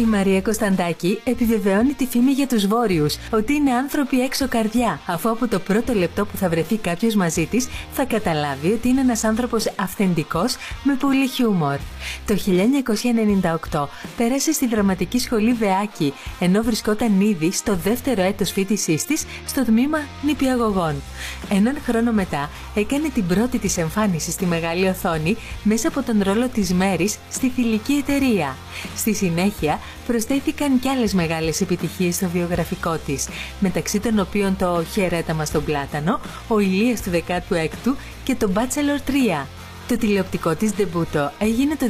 Η Μαρία Κωνσταντάκη επιβεβαιώνει τη φήμη για τους βόρειους ότι είναι άνθρωποι έξω καρδιά, αφού από το πρώτο λεπτό που θα βρεθεί κάποιος μαζί της θα καταλάβει ότι είναι ένας άνθρωπος αυθεντικός με πολύ χιούμορ. Το 1998 πέρασε στη δραματική σχολή Βεάκη, ενώ βρισκόταν ήδη στο δεύτερο έτος φοιτησής της στο τμήμα νηπιαγωγών. Έναν χρόνο μετά έκανε την πρώτη της εμφάνιση στη μεγάλη οθόνη μέσα από τον ρόλο της Μέρης στη θηλυκή εταιρεία. Στη συνέχεια προσθέθηκαν κι άλλες μεγάλες επιτυχίες στο βιογραφικό της, μεταξύ των οποίων το «Χαιρέτα στον πλάτανο», «Ο Ηλίας του 16ου» και το «Bachelor 3». Το τηλεοπτικό της ντεμπούτο έγινε το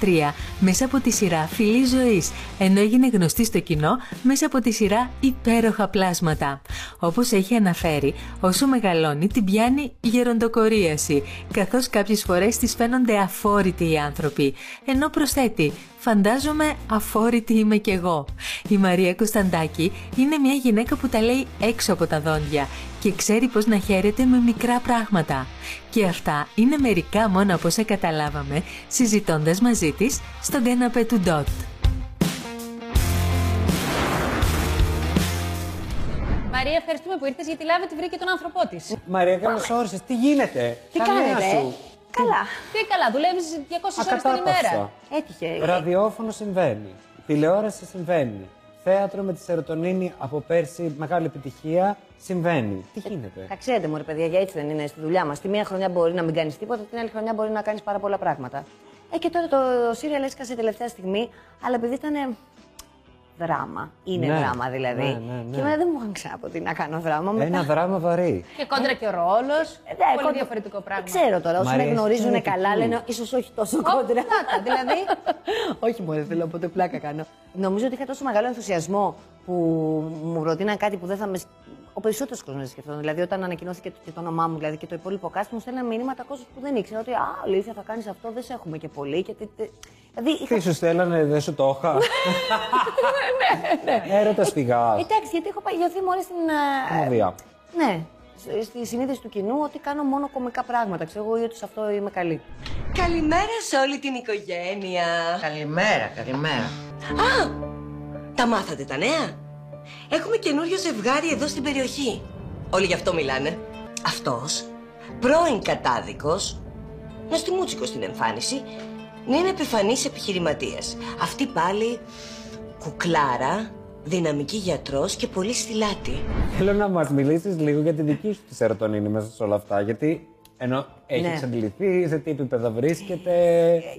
2003 μέσα από τη σειρά «Φιλή Ζωής», ενώ έγινε γνωστή στο κοινό μέσα από τη σειρά «Υπέροχα πλάσματα». Όπως έχει αναφέρει, όσο μεγαλώνει την πιάνει γεροντοκορίαση, καθώς κάποιες φορές της φαίνονται αφόρητοι οι άνθρωποι, ενώ προσθέτει Φαντάζομαι αφόρητη είμαι κι εγώ. Η Μαρία Κωνσταντάκη είναι μια γυναίκα που τα λέει έξω από τα δόντια και ξέρει πώς να χαίρεται με μικρά πράγματα. Και αυτά είναι μερικά μόνο από όσα καταλάβαμε συζητώντας μαζί της στον καναπέ του Ντότ. Μαρία, ευχαριστούμε που ήρθες γιατί λάβετε βρήκε τον άνθρωπό της. Μαρία, καλώς όρισες. Τι γίνεται, Τι Τα νέα κάνετε, σου. Καλά. Τι καλά, δουλεύεις 200 ώρες την ημέρα. Ακατάπαυστα. Έτυχε. Ραδιόφωνο συμβαίνει. Τηλεόραση συμβαίνει. Θέατρο με τη σερωτονίνη από πέρσι, μεγάλη επιτυχία. Συμβαίνει. Τι γίνεται; Τα ξέρετε, μωρέ παιδιά, για έτσι δεν είναι στη δουλειά μας. Τη μία χρονιά μπορεί να μην κάνεις τίποτα, την άλλη χρονιά μπορεί να κάνεις πάρα πολλά πράγματα. Ε, και τώρα το σύριαλ έσκασε τελευταία στιγμή, αλλά επειδή ήταν δράμα. Είναι Ναι, δράμα δηλαδή. ναι, ναι, ναι. Και εμένα δεν μου είχαν ξαναπεί να κάνω δράμα. Μετά- Ένα δράμα βαρύ. Και κόντρα και ο ρόλος. Ε, ναι, Πολύ κόντρα- διαφορετικό πράγμα. Δεν ξέρω τώρα. Όσοι Μ' με αρέσει γνωρίζουν η καλά ηθική. λένε ίσως όχι τόσο Ω, κόντρα. πλάκα, δηλαδή. όχι μόνο θέλω από το πλάκα κάνω. Νομίζω ότι είχα τόσο μεγάλο ενθουσιασμό που μου προτείναν κάτι που δεν θα με. Ο περισσότερος κόσμος δεν σκεφτόταν. Δηλαδή, όταν ανακοινώθηκε και το όνομά μου δηλαδή, και το υπόλοιπο cast, μου στέλναν μηνύματα κόσμος που δεν ήξερα ότι Α, αλήθεια, θα κάνεις αυτό, δεν σε έχουμε και πολύ. Και, τι- τι- δηλαδή, είχα... Τι σου στέλνανε, δεν σου το είχα. Έρωτα πηγάς. Εντάξει, γιατί έχω παγιωθεί μόλι στην. ε, Κομμωδία. Ναι, σ- στη συνείδηση του κοινού ότι κάνω μόνο κομικά πράγματα. Ξέρω εγώ ή ότι σε αυτό είμαι καλή. Καλημέρα σε όλη την οικογένεια. Καλημέρα, καλημέρα. Α, τα μάθατε τα νέα; Έχουμε καινούριο ζευγάρι εδώ στην περιοχή. Όλοι γι' αυτό μιλάνε. Αυτός, πρώην κατάδικος, νοστιμούτσικος στην εμφάνιση, είναι επιφανής επιχειρηματίας. Αυτή πάλι, κουκλάρα, δυναμική γιατρός και πολύ στυλάτη. Θέλω να μας μιλήσεις λίγο για τη δική σου τη σερωτονίνη μέσα σε όλα αυτά. Γιατί ενώ έχεις Ναι. εξαντληθεί, σε τι επίπεδα βρίσκεται.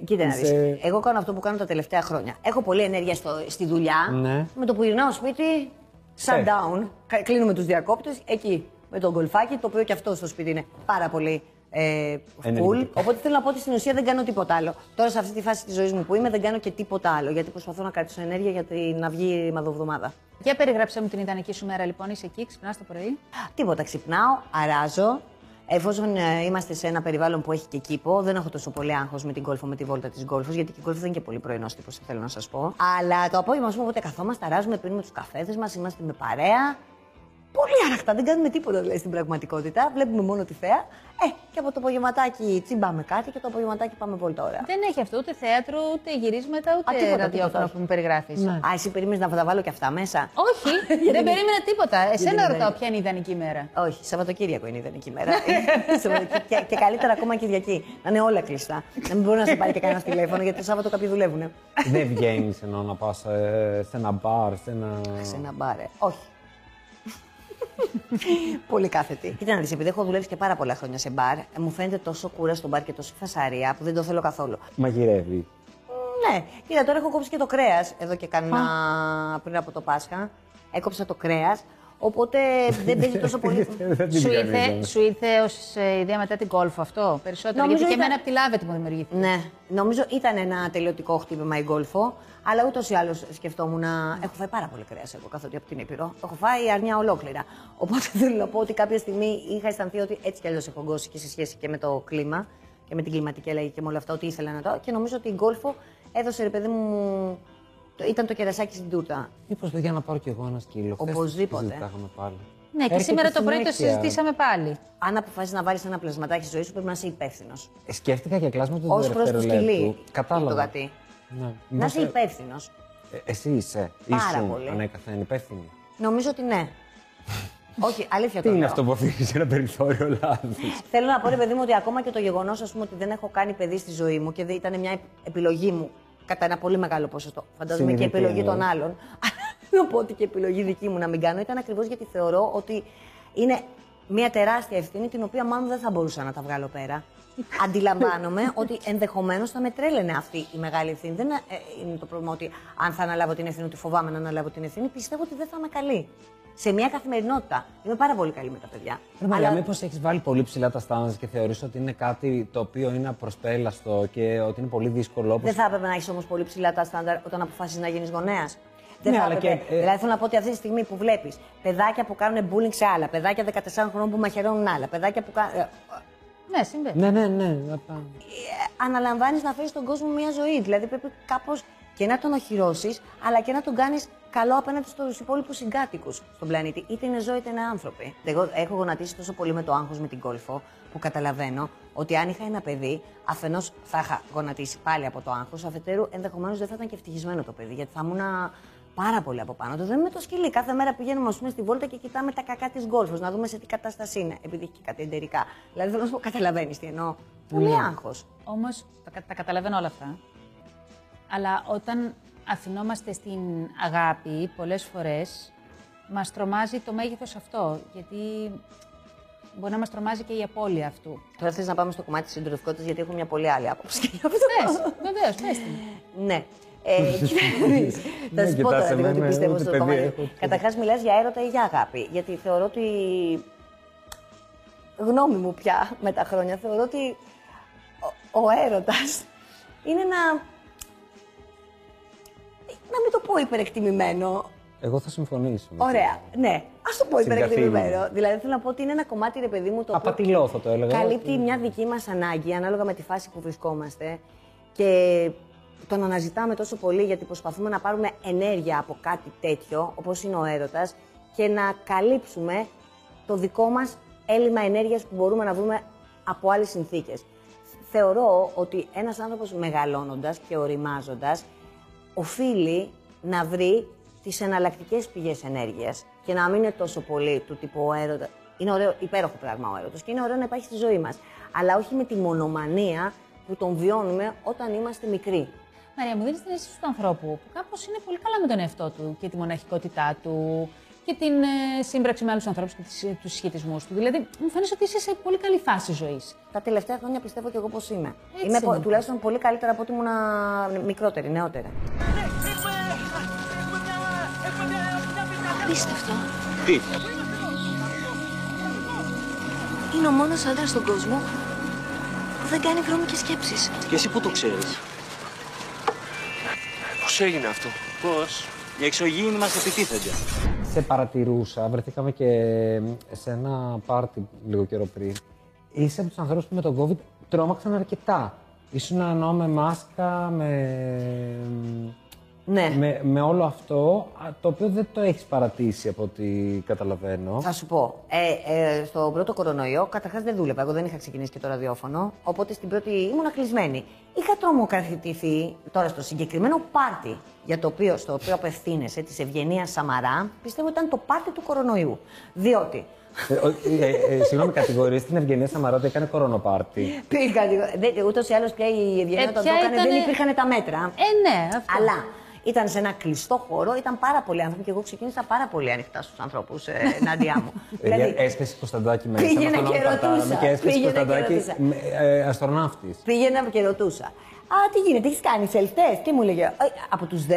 Κοίτα να δεις, είσαι- εγώ κάνω αυτό που κάνω τα τελευταία χρόνια. Έχω πολλή ενέργεια στο, στη δουλειά. Ναι. Με το που γυρνάω σπίτι, shutdown. Κα- Κλείνουμε τους διακόπτες, εκεί με τον γκολφάκι, το οποίο και αυτό στο σπίτι είναι πάρα πολύ ε, full. Ενεργητικό. Οπότε θέλω να πω ότι στην ουσία δεν κάνω τίποτα άλλο. Τώρα σε αυτή τη φάση της ζωής μου που είμαι δεν κάνω και τίποτα άλλο. Γιατί προσπαθώ να κρατήσω ενέργεια για την αυγή μαδοβδομάδα. Για περιγράψε μου την ιδανική σου μέρα λοιπόν. Είσαι εκεί, ξυπνάς το πρωί. Τίποτα. Ξυπνάω, αράζω. Εφόσον ε, είμαστε σε ένα περιβάλλον που έχει και κήπο, δεν έχω τόσο πολύ άγχος με την κόλφο, με τη βόλτα της γκολφο, γιατί και η γκολφο δεν είναι και πολύ πρωινός τύπος, θέλω να σας πω. Αλλά το απόγευμα, ας πούμε, οπότε καθόμαστε, αράζουμε, πίνουμε τους καφέδες μας, είμαστε με παρέα. Πολύ άραχτα, δεν κάνουμε τίποτα δηλαδή στην πραγματικότητα. Βλέπουμε μόνο τη θέα. Ε, και από το απογευματάκι τσιμπάμε κάτι και το απογευματάκι πάμε βόλτα ώρα. Δεν έχει αυτό ούτε θέατρο, ούτε γυρίσματα, ούτε τίποτα, ραδιόφωνο τίποτα. που μου περιγράφεις. Α, εσύ περίμενες να τα βάλω και αυτά μέσα; Όχι, δεν περίμενα τίποτα. Εσένα δεν ρωτάω είναι. ποια είναι η ιδανική μέρα; Όχι, Σαββατοκύριακο είναι η ιδανική μέρα. Σαββατοκύριακο. και, και καλύτερα ακόμα Κυριακή. Να είναι όλα κλειστά. να μην μπορεί να σε πάρει και κανένας τηλέφωνο γιατί το Σάββατο κάποιοι δουλεύουν. Δεν βγαίνεις ενώ να πας σε ένα μπαρ, σε ένα. Σε ένα μπάρε. Όχι. Πολύ κάθετη. Κοίτα να δεις, επειδή έχω δουλέψει και πάρα πολλά χρόνια σε μπαρ, ε, μου φαίνεται τόσο κούρα στο μπαρ και τόσο φασαρία που δεν το θέλω καθόλου. Μαγειρεύει. Ναι, κοίτα, τώρα έχω κόψει και το κρέας εδώ και κανένα πριν από το Πάσχα. Έκοψα το κρέας. Οπότε δεν παίζει τόσο πολύ. Δεν την Σου κανείς, ήρθε, ναι. σου ήρθε ως ιδέα μετά την κόλφο αυτό περισσότερο. Νομίζω γιατί και ήταν- εμένα από τη λάβετε μου δημιουργήθηκε. Ναι, νομίζω ήταν ένα τελειωτικό χτύπημα η γκολφο, αλλά ούτως ή άλλως σκεφτόμουν να. Έχω φάει πάρα πολύ κρέας εγώ καθότι από την Ήπειρο. Έχω φάει αρνιά ολόκληρα. Οπότε θέλω να πω ότι κάποια στιγμή είχα αισθανθεί ότι έτσι κι αλλιώς έχω γκώσει και σε σχέση και με το κλίμα και με την κλιματική αλλαγή και με όλα αυτά, ότι ήθελα να το. Και νομίζω ότι η γκολφο έδωσε ρε παιδί μου. Το- Ήταν το κερασάκι στην τούρτα. Μήπως δεν για να πάρω κι εγώ ένα σκύλο. Χθες Οπωσδήποτε. το συζητάγαμε πάλι. Ναι, και Έρχεται σήμερα το πρωί το συνέχεια. συζητήσαμε πάλι. Αν αποφάσισει να βάλεις ένα πλασματάκι στη ζωή σου, πρέπει να είσαι υπεύθυνος. Ε, Σκέφτηκα και κλάσμα του Ω προς το σκυλί. δευτερολέπτου. Το Κατάλαβα. γατί. Ναι. Να είσαι Μέσα- υπεύθυνος. Ε, εσύ είσαι, Πάρα ήσουν πολύ. ανέκαθεν υπεύθυνη. Νομίζω ότι ναι. Όχι, αλήθεια Τι το είναι λέω. αυτό που αφήνεις ένα περιθώριο λάθος. Θέλω να πω, ρε παιδί μου, ότι ακόμα και το γεγονός ότι δεν έχω κάνει παιδί στη ζωή μου και δεν ήταν μια επιλογή μου κατά ένα πολύ μεγάλο ποσοστό. Φαντάζομαι και Συνειδητή επιλογή των εννοείς. άλλων. Αλλά να πω ότι και επιλογή δική μου να μην κάνω ήταν ακριβώς γιατί θεωρώ ότι είναι μια τεράστια ευθύνη την οποία μάλλον δεν θα μπορούσα να τα βγάλω πέρα. Αντιλαμβάνομαι ότι ενδεχομένως θα με τρέλαινε αυτή η μεγάλη ευθύνη. Δεν ε, είναι το πρόβλημα ότι αν θα αναλάβω την ευθύνη, ότι φοβάμαι να αναλάβω την ευθύνη. Πιστεύω ότι δεν θα είμαι καλή. Σε μια καθημερινότητα. Είμαι πάρα πολύ καλή με τα παιδιά. Ρε Μαρία, μήπως έχεις βάλει πολύ ψηλά τα στάνταρ και θεωρείς ότι είναι κάτι το οποίο είναι απροσπέλαστο και ότι είναι πολύ δύσκολο. Όπως... Δεν θα έπρεπε να έχεις όμως πολύ ψηλά τα στάνταρ όταν αποφασίζεις να γίνεις γονέας. Δεν Ναι, θα αλλά έπρεπε. και, ε, Δηλαδή, θέλω να πω ότι αυτή τη στιγμή που βλέπεις παιδάκια που κάνουν bullying σε άλλα, παιδάκια 14 χρόνων που μαχαιρώνουν άλλα, παιδάκια που κάνουν. Ναι, συμβαίνει. Ναι, ναι, ναι. να πάμε. αναλαμβάνεις να φέρεις στον κόσμο μια ζωή. Δηλαδή, πρέπει κάπως και να τον οχυρώσεις, αλλά και να τον κάνεις καλό απέναντι στους υπόλοιπους συγκάτοικους στον πλανήτη. Είτε είναι ζώοι είτε είναι άνθρωποι. Εγώ έχω γονατίσει τόσο πολύ με το άγχος με την κόλφο, που καταλαβαίνω ότι αν είχα ένα παιδί, αφενός θα είχα γονατίσει πάλι από το άγχος, αφετέρου ενδεχομένως δεν θα ήταν και ευτυχισμένο το παιδί, γιατί θα ήμουν πάρα πολύ από πάνω του. Δεν είμαι το σκυλί. Κάθε μέρα πηγαίνουμε ας πούμε, στη βόλτα και κοιτάμε τα κακά της γκολφο, να δούμε σε τι κατάσταση είναι, επειδή έχει και κάτι εντερικά. Δηλαδή, θέλω να σου πω, καταλαβαίνεις τι εννοώ. Πολύ άγχος. Όμως τα, κα- τα καταλαβαίνω όλα αυτά. Αλλά όταν αφινόμαστε στην αγάπη, πολλές φορές μας τρομάζει το μέγεθος αυτό. Γιατί μπορεί να μας τρομάζει και η απώλεια αυτού. Τώρα θες να πάμε στο κομμάτι της συντροφικότητα, γιατί έχω μια πολύ άλλη άποψη. γι' αυτό. Πες, βεβαίως, πες την. ναι. Ε, κοίτα να δεις. Θα Ναι, σου πω κοιτάς τώρα λίγο τι εμένα, πιστεύω ούτε στο παιδί κομμάτι. έχω. Καταρχάς, μιλάς για έρωτα ή για αγάπη. Γιατί θεωρώ ότι. Γνώμη μου πια με τα χρόνια, θεωρώ ότι ο, ο έρωτας είναι ένα. Να μην το πω υπερεκτιμημένο. Εγώ θα συμφωνήσω. με Ωραία. αυτό. Ναι, ας το πω Συγκαθήλυνα. υπερεκτιμημένο. Δηλαδή θέλω να πω ότι είναι ένα κομμάτι, ρε παιδί μου, το οποίο Απατηλό θα το έλεγα. καλύπτει μια δική μας ανάγκη ανάλογα με τη φάση που βρισκόμαστε και τον αναζητάμε τόσο πολύ γιατί προσπαθούμε να πάρουμε ενέργεια από κάτι τέτοιο, όπως είναι ο έρωτας, και να καλύψουμε το δικό μας έλλειμμα ενέργειας που μπορούμε να βρούμε από άλλες συνθήκες. Θεωρώ ότι ένας άνθρωπος μεγαλώνοντας και οριμάζοντας οφείλει να βρει τις εναλλακτικές πηγές ενέργειας και να μην είναι τόσο πολύ του τύπου ο έρωτα. Είναι ωραίο, υπέροχο πράγμα ο έρωτας και είναι ωραίο να υπάρχει στη ζωή μας. Αλλά όχι με τη μονομανία που τον βιώνουμε όταν είμαστε μικροί. Μαρία, μου δίνει την αίσθηση του ανθρώπου που κάπως είναι πολύ καλά με τον εαυτό του και τη μοναχικότητά του και την ε, σύμπραξη με άλλους ανθρώπους και τις, ε, τους συσχετισμού του. Δηλαδή, μου φαίνεται ότι είσαι σε πολύ καλή φάση ζωής. Τα τελευταία χρόνια πιστεύω και εγώ πως είμαι. Έτσι είμαι πο- είναι. τουλάχιστον πολύ καλύτερα από ότι ήμουν μικρότερη, νεότερα. Απίστευτο. Τι, Είναι ο μόνος άντρας στον κόσμο που δεν κάνει βρώμικες σκέψεις. και εσύ που το ξέρεις; Πώς έγινε αυτό; Πώς; Οι εξωγήινοι μας επιτίθενται. Σε παρατηρούσα, βρεθήκαμε και σε ένα πάρτι λίγο καιρό πριν. Είσαι από τους ανθρώπους που με τον COVID τρόμαξαν αρκετά. Ήσουν εννοώ με μάσκα, με, Ναι. με, με όλο αυτό, α, το οποίο δεν το έχεις παρατήσει από ό,τι καταλαβαίνω. Θα σου πω. Ε, ε, στον πρώτο κορονοϊό, καταρχάς δεν δούλευα. Εγώ δεν είχα ξεκινήσει και το ραδιόφωνο. Οπότε στην πρώτη ήμουν κλεισμένη. Είχα τρομοκρατηθεί τώρα στο συγκεκριμένο πάρτι για το οποίο, στο οποίο απευθύνεσαι, της Ευγενίας Σαμαρά, πιστεύω ήταν το πάρτι του κορονοϊού. Διότι ε, ο- ε, ε, συγγνώμη, κατηγορείς την Ευγενία Σαμαρά ότι έκανε κορονοπάρτι. πήγα. Ούτως ή άλλως πια η Ευγενία Ε, όταν το ποια έκανε ήτανε- δεν υπήρχαν τα μέτρα. Ε, ναι, αυτό. Αλλά ήταν σε ένα κλειστό χώρο, ήταν πάρα πολλοί άνθρωποι και εγώ ξεκίνησα πάρα πολύ ανοιχτά στους ανθρώπους ε, ενάντια μου. Δηλαδή, έσπεσε Κωνσταντάκη μέσα. πήγαινα με αυτό και να πατάμε ρωτούσα, Και έσπεσε πήγαινα και Κωνσταντάκη ρωτούσα. ε, αστροναύτης. Πήγαινα και ρωτούσα. Α, τι γίνεται, έχεις κάνει σελτέ. Τι μου λέγε. «Ε, Από τους 10,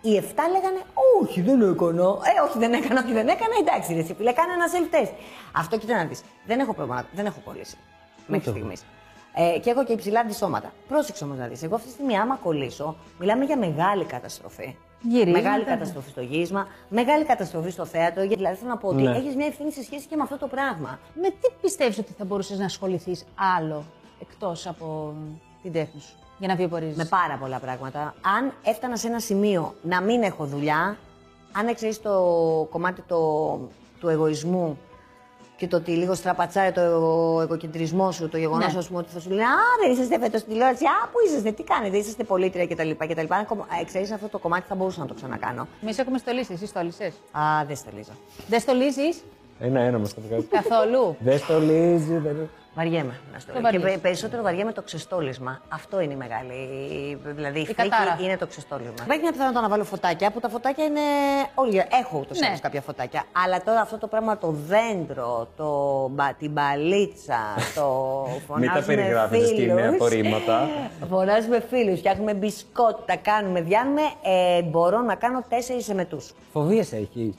οι 7 λέγανε Όχι, δεν έκανα. Ε, όχι, δεν έκανα, όχι, δεν έκανα. Εντάξει, ρε, εσύ φίλε, κάνε ένα σελτέ. Αυτό κοίτα να δεις. Δεν έχω πρόβλημα, δεν έχω κολλήσει. Μέχρι το στιγμής. Ε, και έχω και υψηλά αντισώματα. Πρόσεξε όμως να δεις. Εγώ αυτή τη στιγμή, άμα κολλήσω, μιλάμε για μεγάλη καταστροφή. Γυρίσματα. Μεγάλη καταστροφή στο γύρισμα, μεγάλη καταστροφή στο θέατρο. Γιατί δηλαδή θέλω να πω ότι Ναι. έχεις μια ευθύνη σε σχέση και με αυτό το πράγμα. Με τι πιστεύεις ότι θα μπορούσες να ασχοληθείς άλλο εκτός από την τέχνη σου για να βιοπορίζει. Με πάρα πολλά πράγματα. Αν έφτανα σε ένα σημείο να μην έχω δουλειά, αν εξαιρέσει το κομμάτι το, του εγωισμού και το ότι λίγο στραπατσάρει το εγωκεντρισμό σου, το γεγονός Ναι. ας πούμε, ότι θα σου λένε Α, δεν είσαστε φέτος στην τηλεόραση. Α, πού είσαστε, τι κάνετε, είσαστε πολίτρια κτλ. κτλ. Εξαιρεί αυτό το κομμάτι, θα μπορούσα να το ξανακάνω. Εμείς έχουμε στολίσει, εσύ στόλισες. Α, δεν στολίζω. Δεν στολίζεις; Ένα-ένα μας το βγάζει. καθόλου; Δεν στολίζει. Δεν... Βαριέμαι να στο Δεν λέω. Και βαριέσαι. πε- περισσότερο βαριέμαι το ξεστόλισμα. Αυτό είναι η μεγάλη. Δηλαδή η, Η φρίκη κατάρα. είναι το ξεστόλισμα. Υπάρχει μια πιθανότητα να βάλω φωτάκια που τα φωτάκια είναι. Όλοι έχω ούτως ή Ναι. άλλως κάποια φωτάκια. Αλλά τώρα αυτό το πράγμα το δέντρο, το, μπα- την μπαλίτσα, το φωνάζουμε τα περιγράφετε σκηνή φίλους. απορρίμματα. Φωνάζουμε φίλους, φτιάχνουμε μπισκότα, κάνουμε, διάνουμε. Ε, μπορώ να κάνω τέσσερις εμετού. Φοβίες έχεις.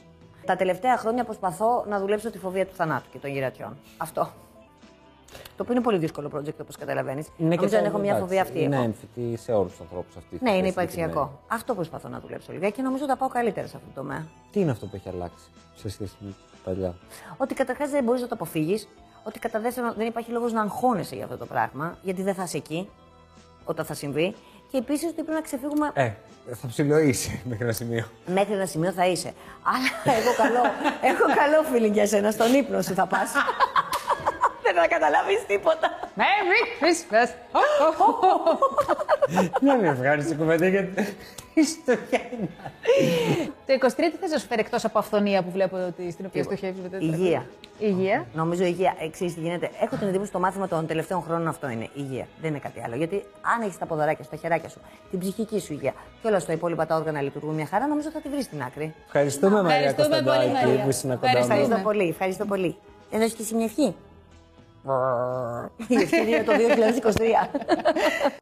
Τα τελευταία χρόνια προσπαθώ να δουλέψω τη φοβία του θανάτου και των γυρατιών. Αυτό. Το οποίο είναι πολύ δύσκολο project, όπως καταλαβαίνεις. Νομίζω αν έχω μια φοβία αυτή. Είναι έχω. έμφυτη σε όλους τους ανθρώπους αυτή. Ναι, είναι η υπαρξιακό. Αυτό προσπαθώ να δουλέψω λίγα και νομίζω ότι τα πάω καλύτερα σε αυτό το τομέα. Τι είναι αυτό που έχει αλλάξει σε σχέση με παλιά; Ότι καταρχάς δεν μπορείς να το αποφύγεις. Ότι κατά δεύτερον δεν υπάρχει λόγος να αγχώνεσαι για αυτό το πράγμα, γιατί δεν θα είσαι εκεί όταν θα συμβεί. Και επίσης ότι πρέπει να ξεφύγουμε. Ε, θα ψηλοείσει μέχρι ένα σημείο. Μέχρι ένα σημείο θα είσαι. Αλλά έχω καλό, έχω καλό feeling για σένα. Στον ύπνο σου θα πας. δεν θα καταλάβεις τίποτα. Merry Christmas! Να μην ευχάριστη κουβέντα γιατί. Στο Γιάννα. Το 23 τι θες να σου φέρει εκτός από αυθονία που βλέπω ότι στην οποία στοχεύεις με τέτοια Υγεία. Υγεία. Νομίζω υγεία. Εξής τι γίνεται. Έχω την εντύπωση το μάθημα των τελευταίων χρόνων αυτό είναι. Υγεία. Δεν είναι κάτι άλλο. Γιατί αν έχεις τα ποδαράκια σου, τα χεράκια σου, την ψυχική σου υγεία και όλα στα υπόλοιπα τα όργανα λειτουργούν μια χαρά, νομίζω θα τη βρεις στην άκρη. Ευχαριστούμε Μαρία Ευχαριστούμε πολύ, Κωνσταντάκη Μαρία. που ήσουν κοντά Ευχαριστούμε. μας. Ευχαριστώ πολύ. Ευχαριστώ πολύ. Εδώ και εσύ μια ευχή. Η ευχή είναι το 2023.